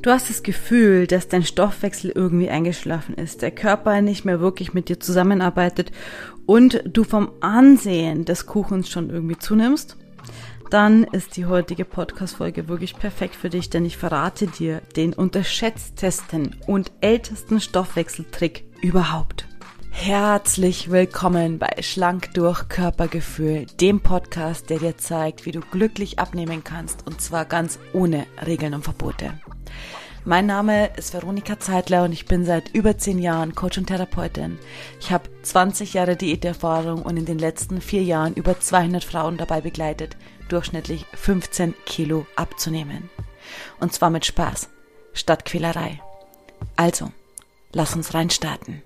Du hast das Gefühl, dass dein Stoffwechsel irgendwie eingeschlafen ist, der Körper nicht mehr wirklich mit dir zusammenarbeitet und du vom Ansehen des Kuchens schon irgendwie zunimmst? Dann ist die heutige Podcast-Folge wirklich perfekt für dich, denn ich verrate dir den unterschätztesten und ältesten Stoffwechseltrick überhaupt. Herzlich willkommen bei Schlank durch Körpergefühl, dem Podcast, der dir zeigt, wie du glücklich abnehmen kannst und zwar ganz ohne Regeln und Verbote. Mein Name ist Veronika Zeitler und ich bin seit über zehn Jahren Coach und Therapeutin. Ich habe 20 Jahre Diäterfahrung und in den letzten vier Jahren über 200 Frauen dabei begleitet, durchschnittlich 15 Kilo abzunehmen. Und zwar mit Spaß, statt Quälerei. Also, lass uns reinstarten.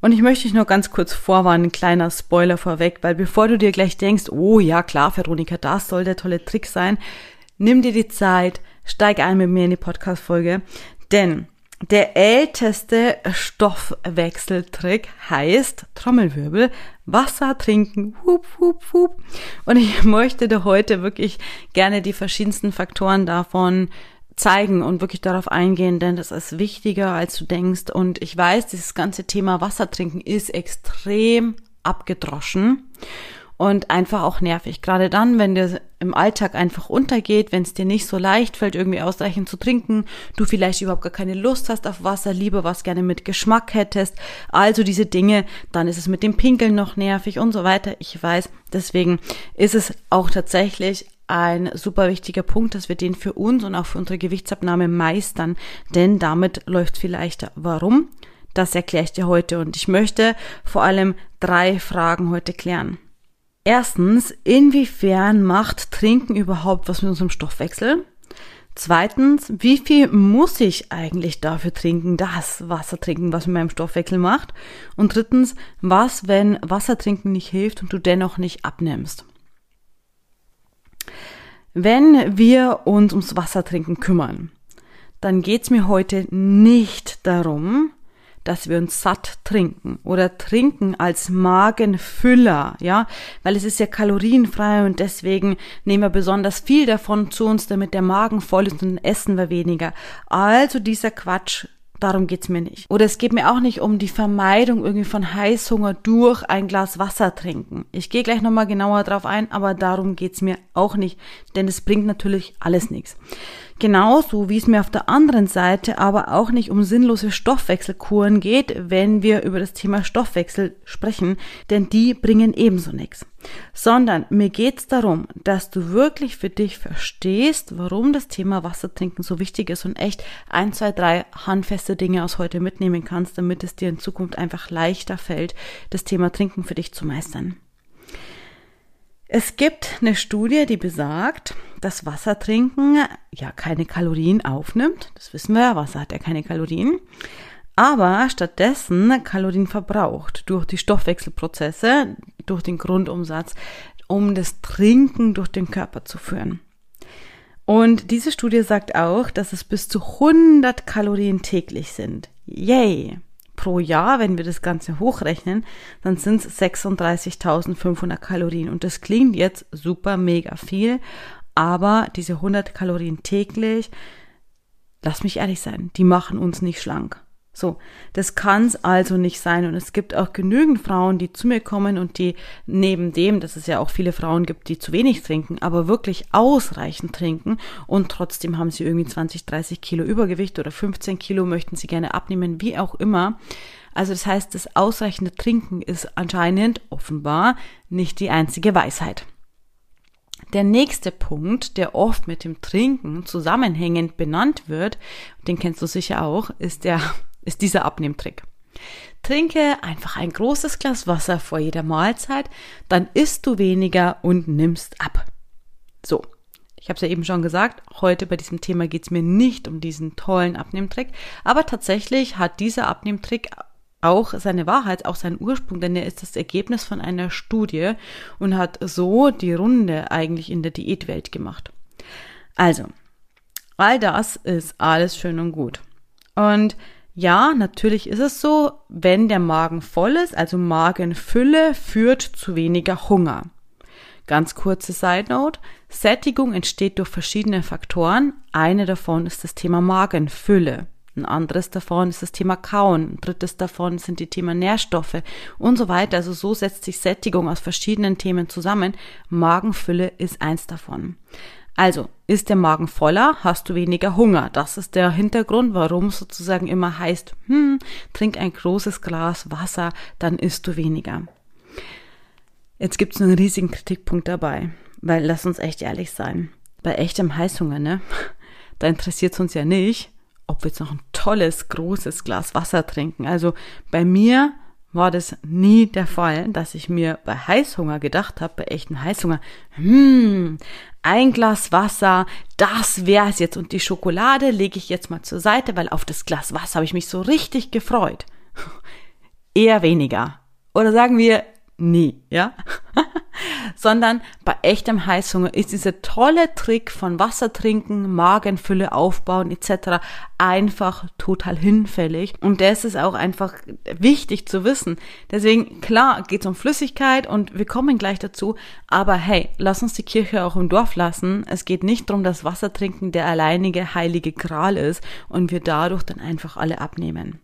Und ich möchte dich nur ganz kurz vorwarnen, ein kleiner Spoiler vorweg, weil bevor du dir gleich denkst, oh ja klar, Veronika, das soll der tolle Trick sein, nimm dir die Zeit, steig ein mit mir in die Podcast-Folge, denn der älteste Stoffwechseltrick heißt Trommelwirbel, Wasser trinken, hup, hup, hup. Und ich möchte dir heute wirklich gerne die verschiedensten Faktoren davon zeigen und wirklich darauf eingehen, denn das ist wichtiger, als du denkst. Und ich weiß, dieses ganze Thema Wasser trinken ist extrem abgedroschen und einfach auch nervig. Gerade dann, wenn dir im Alltag einfach untergeht, wenn es dir nicht so leicht fällt, irgendwie ausreichend zu trinken, du vielleicht überhaupt gar keine Lust hast auf Wasser, lieber was gerne mit Geschmack hättest, also diese Dinge, dann ist es mit dem Pinkeln noch nervig und so weiter. Ich weiß, deswegen ist es auch tatsächlich ein super wichtiger Punkt, dass wir den für uns und auch für unsere Gewichtsabnahme meistern, denn damit läuft viel leichter. Warum? Das erkläre ich dir heute und ich möchte vor allem drei Fragen heute klären. Erstens, inwiefern macht Trinken überhaupt was mit unserem Stoffwechsel? Zweitens, wie viel muss ich eigentlich dafür trinken, das Wasser trinken, was mit meinem Stoffwechsel macht? Und drittens, was, wenn Wasser trinken nicht hilft und du dennoch nicht abnimmst? Wenn wir uns ums Wassertrinken kümmern, dann geht's mir heute nicht darum, dass wir uns satt trinken oder trinken als Magenfüller, ja, weil es ist ja kalorienfrei und deswegen nehmen wir besonders viel davon zu uns, damit der Magen voll ist und essen wir weniger. Also dieser Quatsch, darum geht's mir nicht. Oder es geht mir auch nicht um die Vermeidung irgendwie von Heißhunger durch ein Glas Wasser trinken. Ich gehe gleich nochmal genauer drauf ein, aber darum geht's mir auch nicht, denn es bringt natürlich alles nichts. Genauso wie es mir auf der anderen Seite aber auch nicht um sinnlose Stoffwechselkuren geht, wenn wir über das Thema Stoffwechsel sprechen, denn die bringen ebenso nichts. Sondern mir geht's darum, dass du wirklich für dich verstehst, warum das Thema Wassertrinken so wichtig ist und echt ein, zwei, drei handfeste Dinge aus heute mitnehmen kannst, damit es dir in Zukunft einfach leichter fällt, das Thema Trinken für dich zu meistern. Es gibt eine Studie, die besagt, dass Wassertrinken ja keine Kalorien aufnimmt. Das wissen wir Wasser hat ja keine Kalorien. Aber stattdessen Kalorien verbraucht durch die Stoffwechselprozesse, durch den Grundumsatz, um das Trinken durch den Körper zu führen. Und diese Studie sagt auch, dass es bis zu 100 Kalorien täglich sind. Yay! Pro Jahr, wenn wir das Ganze hochrechnen, dann sind es 36.500 Kalorien. Und das klingt jetzt super mega viel, aber diese 100 Kalorien täglich, lass mich ehrlich sein, die machen uns nicht schlank. So, das kann es also nicht sein. Und es gibt auch genügend Frauen, die zu mir kommen und die neben dem, dass es ja auch viele Frauen gibt, die zu wenig trinken, aber wirklich ausreichend trinken und trotzdem haben sie irgendwie 20, 30 Kilo Übergewicht oder 15 Kilo möchten sie gerne abnehmen, wie auch immer. Also das heißt, das ausreichende Trinken ist anscheinend offenbar nicht die einzige Weisheit. Der nächste Punkt, der oft mit dem Trinken zusammenhängend benannt wird, den kennst du sicher auch, ist der ist dieser Abnehmtrick. Trinke einfach ein großes Glas Wasser vor jeder Mahlzeit, dann isst du weniger und nimmst ab. So, ich habe es ja eben schon gesagt, heute bei diesem Thema geht es mir nicht um diesen tollen Abnehmtrick, aber tatsächlich hat dieser Abnehmtrick auch seine Wahrheit, auch seinen Ursprung, denn er ist das Ergebnis von einer Studie und hat so die Runde eigentlich in der Diätwelt gemacht. Also, all das ist alles schön und gut. Und ja, natürlich ist es so, wenn der Magen voll ist, also Magenfülle führt zu weniger Hunger. Ganz kurze Side Note. Sättigung entsteht durch verschiedene Faktoren. Eine davon ist das Thema Magenfülle. Ein anderes davon ist das Thema Kauen. Ein drittes davon sind die Themen Nährstoffe und so weiter. Also so setzt sich Sättigung aus verschiedenen Themen zusammen. Magenfülle ist eins davon. Also, ist der Magen voller, hast du weniger Hunger. Das ist der Hintergrund, warum sozusagen immer heißt, hm, trink ein großes Glas Wasser, dann isst du weniger. Jetzt gibt's einen riesigen Kritikpunkt dabei, weil lass uns echt ehrlich sein. Bei echtem Heißhunger, ne? Da interessiert uns ja nicht, ob wir jetzt noch ein tolles, großes Glas Wasser trinken. Also bei mir war das nie der Fall, dass ich mir bei Heißhunger gedacht habe, bei echten Heißhunger, hm, ein Glas Wasser, das wär's jetzt und die Schokolade lege ich jetzt mal zur Seite, weil auf das Glas Wasser habe ich mich so richtig gefreut. Eher weniger. Oder sagen wir nie, ja? Sondern bei echtem Heißhunger ist dieser tolle Trick von Wasser trinken, Magenfülle aufbauen etc. einfach total hinfällig. Und das ist auch einfach wichtig zu wissen. Deswegen, klar, geht es um Flüssigkeit und wir kommen gleich dazu. Aber hey, lass uns die Kirche auch im Dorf lassen. Es geht nicht darum, dass Wasser trinken der alleinige heilige Gral ist und wir dadurch dann einfach alle abnehmen.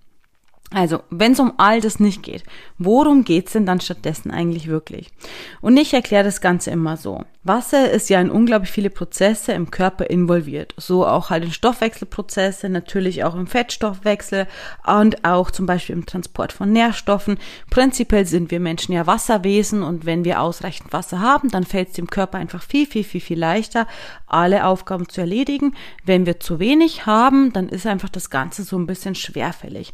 Also, wenn es um all das nicht geht, worum geht's denn dann stattdessen eigentlich wirklich? Und ich erkläre das Ganze immer so. Wasser ist ja in unglaublich viele Prozesse im Körper involviert. So auch halt in Stoffwechselprozesse, natürlich auch im Fettstoffwechsel und auch zum Beispiel im Transport von Nährstoffen. Prinzipiell sind wir Menschen ja Wasserwesen und wenn wir ausreichend Wasser haben, dann fällt es dem Körper einfach viel, viel, viel, viel leichter, alle Aufgaben zu erledigen. Wenn wir zu wenig haben, dann ist einfach das Ganze so ein bisschen schwerfällig.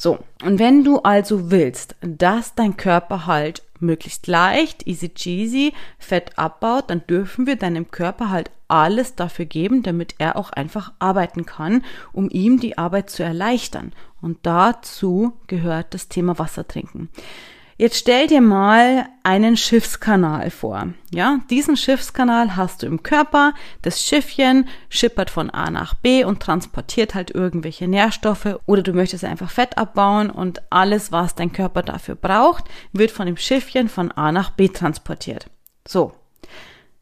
So, und wenn du also willst, dass dein Körper halt möglichst leicht, easy cheesy, Fett abbaut, dann dürfen wir deinem Körper halt alles dafür geben, damit er auch einfach arbeiten kann, um ihm die Arbeit zu erleichtern. Und dazu gehört das Thema Wasser trinken. Jetzt stell dir mal einen Schiffskanal vor. Ja, diesen Schiffskanal hast du im Körper. Das Schiffchen schippert von A nach B und transportiert halt irgendwelche Nährstoffe oder du möchtest einfach Fett abbauen und alles, was dein Körper dafür braucht, wird von dem Schiffchen von A nach B transportiert. So.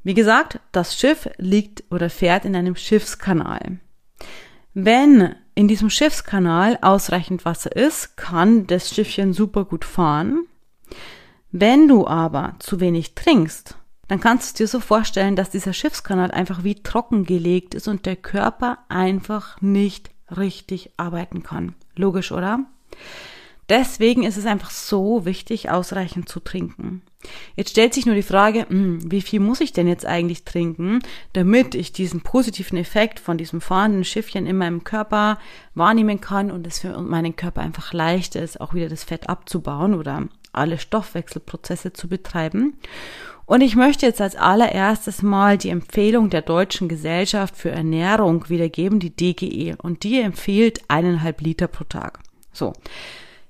Wie gesagt, das Schiff liegt oder fährt in einem Schiffskanal. Wenn in diesem Schiffskanal ausreichend Wasser ist, kann das Schiffchen super gut fahren. Wenn du aber zu wenig trinkst, dann kannst du dir so vorstellen, dass dieser Schiffskanal einfach wie trocken gelegt ist und der Körper einfach nicht richtig arbeiten kann. Logisch, oder? Deswegen ist es einfach so wichtig, ausreichend zu trinken. Jetzt stellt sich nur die Frage, hm, wie viel muss ich denn jetzt eigentlich trinken, damit ich diesen positiven Effekt von diesem fahrenden Schiffchen in meinem Körper wahrnehmen kann und es für meinen Körper einfach leicht ist, auch wieder das Fett abzubauen oder alle Stoffwechselprozesse zu betreiben. Und ich möchte jetzt als allererstes mal die Empfehlung der Deutschen Gesellschaft für Ernährung wiedergeben, die DGE. Und die empfiehlt eineinhalb Liter pro Tag. So.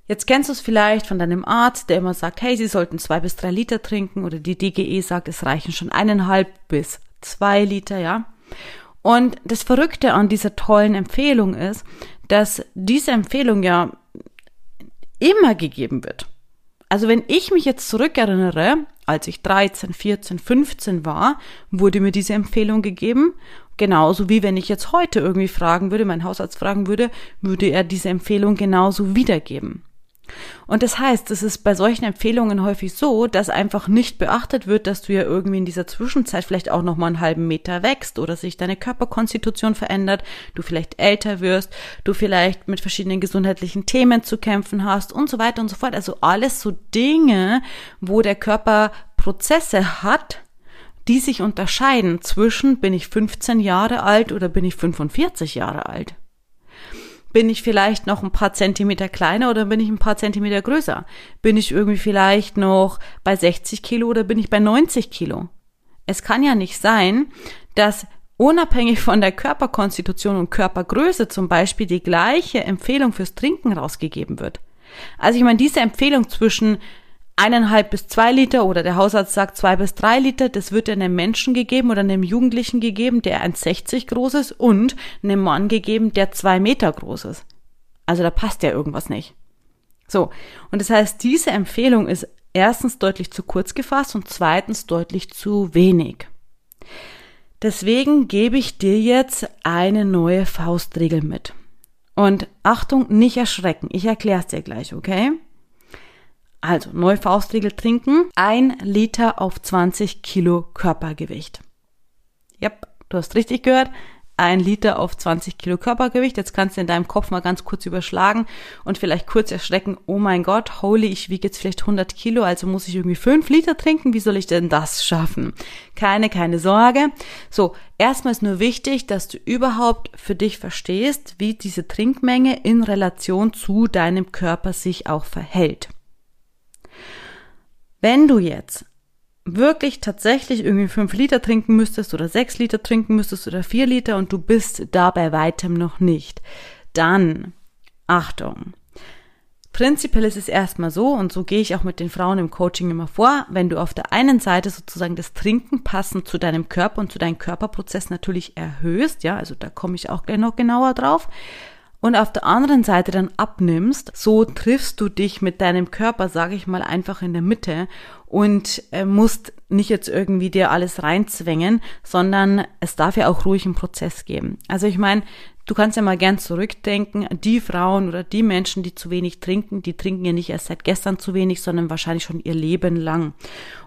Jetzt kennst du es vielleicht von deinem Arzt, der immer sagt, hey, Sie sollten zwei bis drei Liter trinken oder die DGE sagt, es reichen schon eineinhalb bis zwei Liter, ja. Und das Verrückte an dieser tollen Empfehlung ist, dass diese Empfehlung ja immer gegeben wird. Also wenn ich mich jetzt zurückerinnere, als ich 13, 14, 15 war, wurde mir diese Empfehlung gegeben. Genauso wie wenn ich jetzt heute irgendwie fragen würde, mein Hausarzt fragen würde, würde er diese Empfehlung genauso wiedergeben. Und das heißt, es ist bei solchen Empfehlungen häufig so, dass einfach nicht beachtet wird, dass du ja irgendwie in dieser Zwischenzeit vielleicht auch noch mal einen halben Meter wächst oder sich deine Körperkonstitution verändert, du vielleicht älter wirst, du vielleicht mit verschiedenen gesundheitlichen Themen zu kämpfen hast und so weiter und so fort. Also alles so Dinge, wo der Körper Prozesse hat, die sich unterscheiden zwischen bin ich 15 Jahre alt oder bin ich 45 Jahre alt. Bin ich vielleicht noch ein paar Zentimeter kleiner oder bin ich ein paar Zentimeter größer? Bin ich irgendwie vielleicht noch bei 60 Kilo oder bin ich bei 90 Kilo? Es kann ja nicht sein, dass unabhängig von der Körperkonstitution und Körpergröße zum Beispiel die gleiche Empfehlung fürs Trinken rausgegeben wird. Also ich meine, diese Empfehlung zwischen eineinhalb bis zwei Liter oder der Hausarzt sagt zwei bis drei Liter, das wird einem Menschen gegeben oder einem Jugendlichen gegeben, der 1,60 groß ist und einem Mann gegeben, der zwei Meter groß ist. Also da passt ja irgendwas nicht. So. Und das heißt, diese Empfehlung ist erstens deutlich zu kurz gefasst und zweitens deutlich zu wenig. Deswegen gebe ich dir jetzt eine neue Faustregel mit. Und Achtung, nicht erschrecken. Ich erkläre es dir gleich, okay? Also, neue Faustregel trinken. Ein Liter auf 20 Kilo Körpergewicht. Yep, du hast richtig gehört ein Liter auf 20 Kilo Körpergewicht. Jetzt kannst du in deinem Kopf mal ganz kurz überschlagen und vielleicht kurz erschrecken, oh mein Gott, holy, ich wiege jetzt vielleicht 100 Kilo, also muss ich irgendwie 5 Liter trinken. Wie soll ich denn das schaffen? Keine, keine Sorge. So, erstmal ist nur wichtig, dass du überhaupt für dich verstehst, wie diese Trinkmenge in Relation zu deinem Körper sich auch verhält. Wenn du jetzt wirklich tatsächlich irgendwie fünf Liter trinken müsstest oder sechs Liter trinken müsstest oder vier Liter und du bist da bei weitem noch nicht, dann Achtung. Prinzipiell ist es erstmal so, und so gehe ich auch mit den Frauen im Coaching immer vor, wenn du auf der einen Seite sozusagen das Trinken passend zu deinem Körper und zu deinem Körperprozess natürlich erhöhst, ja, also da komme ich auch gleich noch genauer drauf, und auf der anderen Seite dann abnimmst, so triffst du dich mit deinem Körper, sage ich mal, einfach in der Mitte und äh, musst nicht jetzt irgendwie dir alles reinzwängen, sondern es darf ja auch ruhig einen Prozess geben. Also ich meine, du kannst ja mal gern zurückdenken, die Frauen oder die Menschen, die zu wenig trinken, die trinken ja nicht erst seit gestern zu wenig, sondern wahrscheinlich schon ihr Leben lang.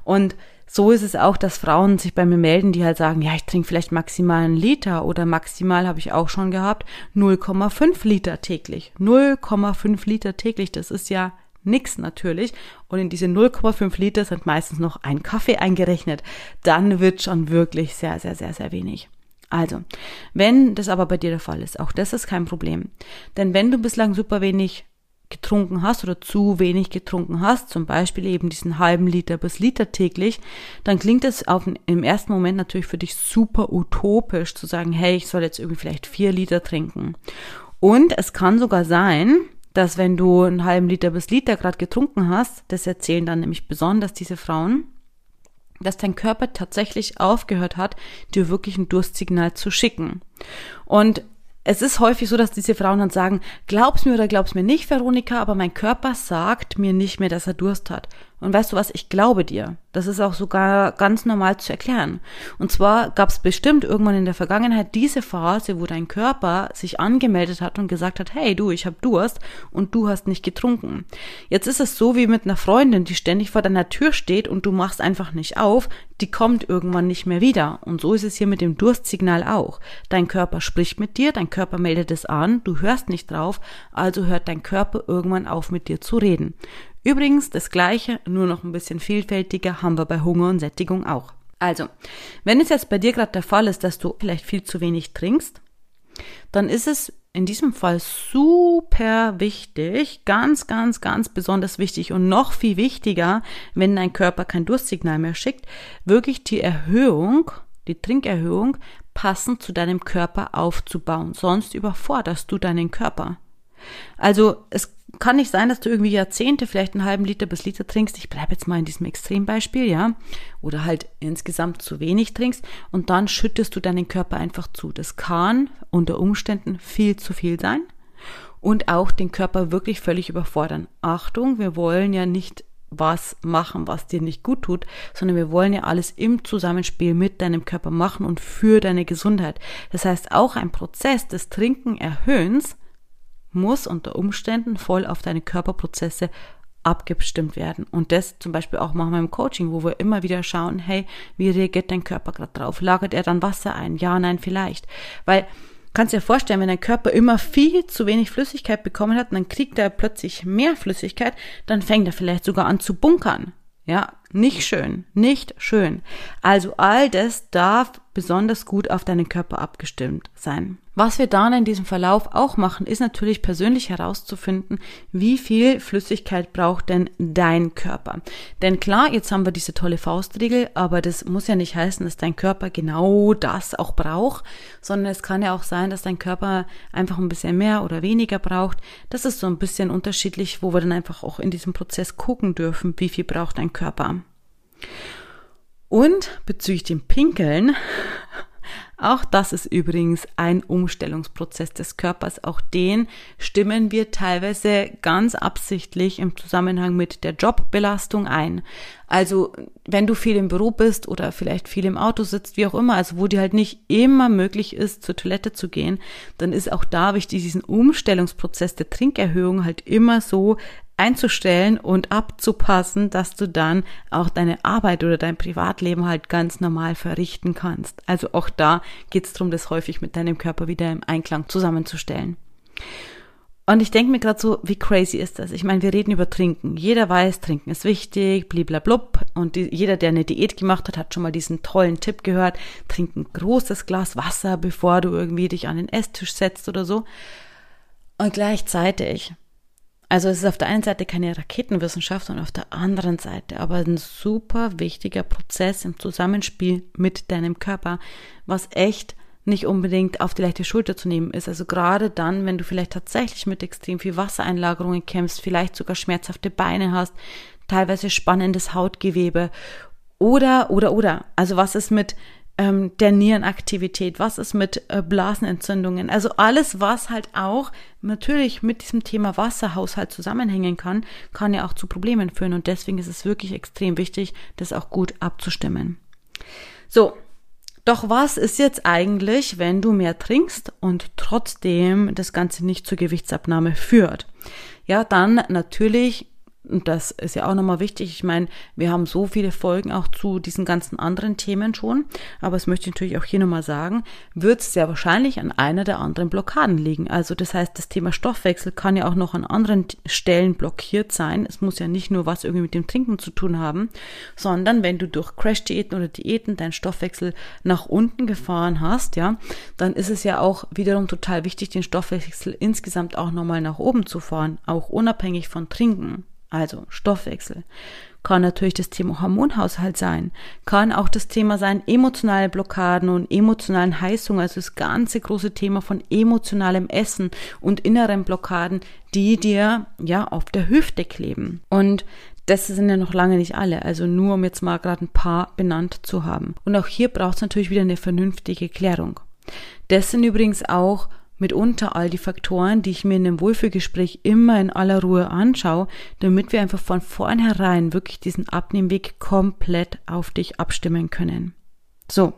Und so ist es auch, dass Frauen sich bei mir melden, die halt sagen, ja, ich trinke vielleicht maximal einen Liter oder maximal habe ich auch schon gehabt 0,5 Liter täglich. 0,5 Liter täglich, das ist ja nix natürlich. Und in diese 0,5 Liter sind meistens noch ein Kaffee eingerechnet. Dann wird schon wirklich sehr, sehr, sehr, sehr wenig. Also, wenn das aber bei dir der Fall ist, auch das ist kein Problem. Denn wenn du bislang super wenig getrunken hast oder zu wenig getrunken hast, zum Beispiel eben diesen halben Liter bis Liter täglich, dann klingt es auf, im ersten Moment natürlich für dich super utopisch zu sagen, hey, ich soll jetzt irgendwie vielleicht vier Liter trinken. Und es kann sogar sein, dass wenn du einen halben Liter bis Liter gerade getrunken hast, das erzählen dann nämlich besonders diese Frauen, dass dein Körper tatsächlich aufgehört hat, dir wirklich ein Durstsignal zu schicken. Und es ist häufig so, dass diese Frauen dann sagen, glaub's mir oder glaub's mir nicht, Veronika, aber mein Körper sagt mir nicht mehr, dass er Durst hat. Und weißt du was, ich glaube dir. Das ist auch sogar ganz normal zu erklären. Und zwar gab es bestimmt irgendwann in der Vergangenheit diese Phase, wo dein Körper sich angemeldet hat und gesagt hat, hey du, ich habe Durst und du hast nicht getrunken. Jetzt ist es so wie mit einer Freundin, die ständig vor deiner Tür steht und du machst einfach nicht auf, die kommt irgendwann nicht mehr wieder. Und so ist es hier mit dem Durstsignal auch. Dein Körper spricht mit dir, dein Körper meldet es an, du hörst nicht drauf, also hört dein Körper irgendwann auf mit dir zu reden. Übrigens das gleiche, nur noch ein bisschen vielfältiger, haben wir bei Hunger und Sättigung auch. Also, wenn es jetzt bei dir gerade der Fall ist, dass du vielleicht viel zu wenig trinkst, dann ist es in diesem Fall super wichtig, ganz, ganz, ganz besonders wichtig und noch viel wichtiger, wenn dein Körper kein Durstsignal mehr schickt, wirklich die Erhöhung, die Trinkerhöhung passend zu deinem Körper aufzubauen. Sonst überforderst du deinen Körper. Also es kann nicht sein, dass du irgendwie Jahrzehnte vielleicht einen halben Liter bis Liter trinkst. Ich bleibe jetzt mal in diesem Extrembeispiel, ja. Oder halt insgesamt zu wenig trinkst und dann schüttest du deinen Körper einfach zu. Das kann unter Umständen viel zu viel sein und auch den Körper wirklich völlig überfordern. Achtung, wir wollen ja nicht was machen, was dir nicht gut tut, sondern wir wollen ja alles im Zusammenspiel mit deinem Körper machen und für deine Gesundheit. Das heißt, auch ein Prozess des Trinken erhöhens muss unter Umständen voll auf deine Körperprozesse abgestimmt werden. Und das zum Beispiel auch machen wir im Coaching, wo wir immer wieder schauen, hey, wie reagiert dein Körper gerade drauf? Lagert er dann Wasser ein? Ja, nein, vielleicht. Weil kannst dir vorstellen, wenn dein Körper immer viel zu wenig Flüssigkeit bekommen hat, dann kriegt er plötzlich mehr Flüssigkeit, dann fängt er vielleicht sogar an zu bunkern. Ja, nicht schön, nicht schön. Also all das darf besonders gut auf deinen Körper abgestimmt sein. Was wir dann in diesem Verlauf auch machen, ist natürlich persönlich herauszufinden, wie viel Flüssigkeit braucht denn dein Körper. Denn klar, jetzt haben wir diese tolle Faustregel, aber das muss ja nicht heißen, dass dein Körper genau das auch braucht, sondern es kann ja auch sein, dass dein Körper einfach ein bisschen mehr oder weniger braucht. Das ist so ein bisschen unterschiedlich, wo wir dann einfach auch in diesem Prozess gucken dürfen, wie viel braucht dein Körper. Und bezüglich dem Pinkeln Auch das ist übrigens ein Umstellungsprozess des Körpers. Auch den stimmen wir teilweise ganz absichtlich im Zusammenhang mit der Jobbelastung ein. Also wenn du viel im Büro bist oder vielleicht viel im Auto sitzt, wie auch immer, also wo dir halt nicht immer möglich ist, zur Toilette zu gehen, dann ist auch da wichtig, diesen Umstellungsprozess der Trinkerhöhung halt immer so einzustellen und abzupassen, dass du dann auch deine Arbeit oder dein Privatleben halt ganz normal verrichten kannst. Also auch da geht es darum, das häufig mit deinem Körper wieder im Einklang zusammenzustellen. Und ich denke mir gerade so, wie crazy ist das? Ich meine, wir reden über Trinken. Jeder weiß, Trinken ist wichtig, bliblablub. Und die, jeder, der eine Diät gemacht hat, hat schon mal diesen tollen Tipp gehört. Trink ein großes Glas Wasser, bevor du irgendwie dich an den Esstisch setzt oder so. Und gleichzeitig also es ist auf der einen Seite keine Raketenwissenschaft sondern auf der anderen Seite aber ein super wichtiger Prozess im Zusammenspiel mit deinem Körper, was echt nicht unbedingt auf die leichte Schulter zu nehmen ist. Also gerade dann, wenn du vielleicht tatsächlich mit extrem viel Wassereinlagerungen kämpfst, vielleicht sogar schmerzhafte Beine hast, teilweise spannendes Hautgewebe oder, oder, oder. Also was ist mit ähm, der Nierenaktivität, was ist mit äh, Blasenentzündungen, also alles, was halt auch natürlich mit diesem Thema Wasserhaushalt zusammenhängen kann, kann ja auch zu Problemen führen und deswegen ist es wirklich extrem wichtig, das auch gut abzustimmen. So, doch was ist jetzt eigentlich, wenn du mehr trinkst und trotzdem das Ganze nicht zur Gewichtsabnahme führt? Ja, dann natürlich und das ist ja auch nochmal wichtig. Ich meine, wir haben so viele Folgen auch zu diesen ganzen anderen Themen schon. Aber das möchte ich natürlich auch hier nochmal sagen, wird es sehr wahrscheinlich an einer der anderen Blockaden liegen. Also das heißt, das Thema Stoffwechsel kann ja auch noch an anderen Stellen blockiert sein. Es muss ja nicht nur was irgendwie mit dem Trinken zu tun haben, sondern wenn du durch Crash-Diäten oder Diäten deinen Stoffwechsel nach unten gefahren hast, ja, dann ist es ja auch wiederum total wichtig, den Stoffwechsel insgesamt auch nochmal nach oben zu fahren, auch unabhängig von Trinken also Stoffwechsel. Kann natürlich das Thema Hormonhaushalt sein, kann auch das Thema sein emotionale Blockaden und emotionalen Heißungen, also das ganze große Thema von emotionalem Essen und inneren Blockaden, die dir ja auf der Hüfte kleben. Und das sind ja noch lange nicht alle, also nur um jetzt mal gerade ein paar benannt zu haben. Und auch hier braucht es natürlich wieder eine vernünftige Klärung. Das sind übrigens auch mitunter all die Faktoren, die ich mir in einem Wohlfühlgespräch immer in aller Ruhe anschaue, damit wir einfach von vornherein wirklich diesen Abnehmweg komplett auf dich abstimmen können. So.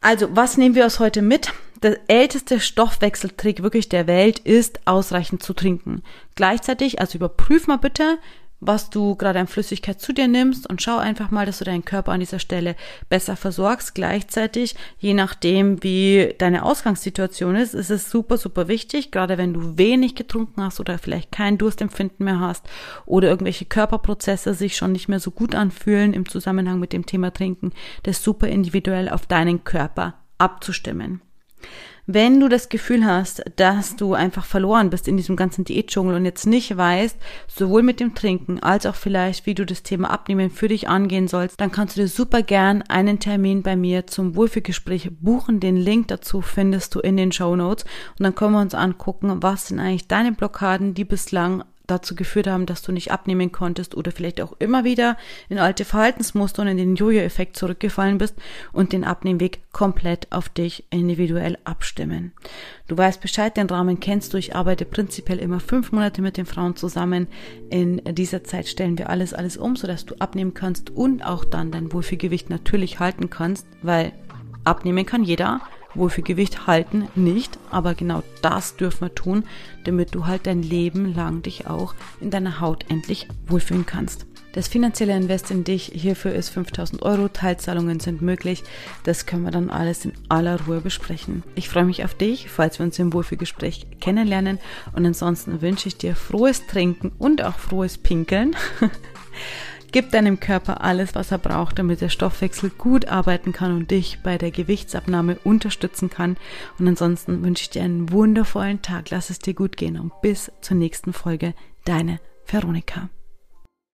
Also, was nehmen wir aus heute mit? Der älteste Stoffwechseltrick wirklich der Welt ist, ausreichend zu trinken. Gleichzeitig, also überprüf mal bitte, was du gerade an Flüssigkeit zu dir nimmst und schau einfach mal, dass du deinen Körper an dieser Stelle besser versorgst. Gleichzeitig, je nachdem, wie deine Ausgangssituation ist, ist es super, super wichtig, gerade wenn du wenig getrunken hast oder vielleicht kein Durstempfinden mehr hast oder irgendwelche Körperprozesse sich schon nicht mehr so gut anfühlen im Zusammenhang mit dem Thema Trinken, das super individuell auf deinen Körper abzustimmen. Wenn du das Gefühl hast, dass du einfach verloren bist in diesem ganzen Diätdschungel und jetzt nicht weißt, sowohl mit dem Trinken als auch vielleicht, wie du das Thema Abnehmen für dich angehen sollst, dann kannst du dir super gern einen Termin bei mir zum Wohlfühlgespräch buchen. Den Link dazu findest du in den Show Notes und dann können wir uns angucken, was sind eigentlich deine Blockaden, die bislang dazu geführt haben, dass du nicht abnehmen konntest oder vielleicht auch immer wieder in alte Verhaltensmuster und in den Jojo-Effekt zurückgefallen bist und den Abnehmweg komplett auf dich individuell abstimmen. Du weißt Bescheid, den Rahmen kennst du. Ich arbeite prinzipiell immer fünf Monate mit den Frauen zusammen. In dieser Zeit stellen wir alles, alles um, sodass du abnehmen kannst und auch dann dein Wohlfühlgewicht natürlich halten kannst, weil abnehmen kann jeder Wohlfühlgewicht halten nicht, aber genau das dürfen wir tun, damit du halt dein Leben lang dich auch in deiner Haut endlich wohlfühlen kannst. Das finanzielle Invest in dich hierfür ist 5000 Euro. Teilzahlungen sind möglich. Das können wir dann alles in aller Ruhe besprechen. Ich freue mich auf dich, falls wir uns im Wohlfühlgespräch kennenlernen. Und ansonsten wünsche ich dir frohes Trinken und auch frohes Pinkeln. Gib deinem Körper alles, was er braucht, damit der Stoffwechsel gut arbeiten kann und dich bei der Gewichtsabnahme unterstützen kann. Und ansonsten wünsche ich dir einen wundervollen Tag. Lass es dir gut gehen und bis zur nächsten Folge. Deine Veronika.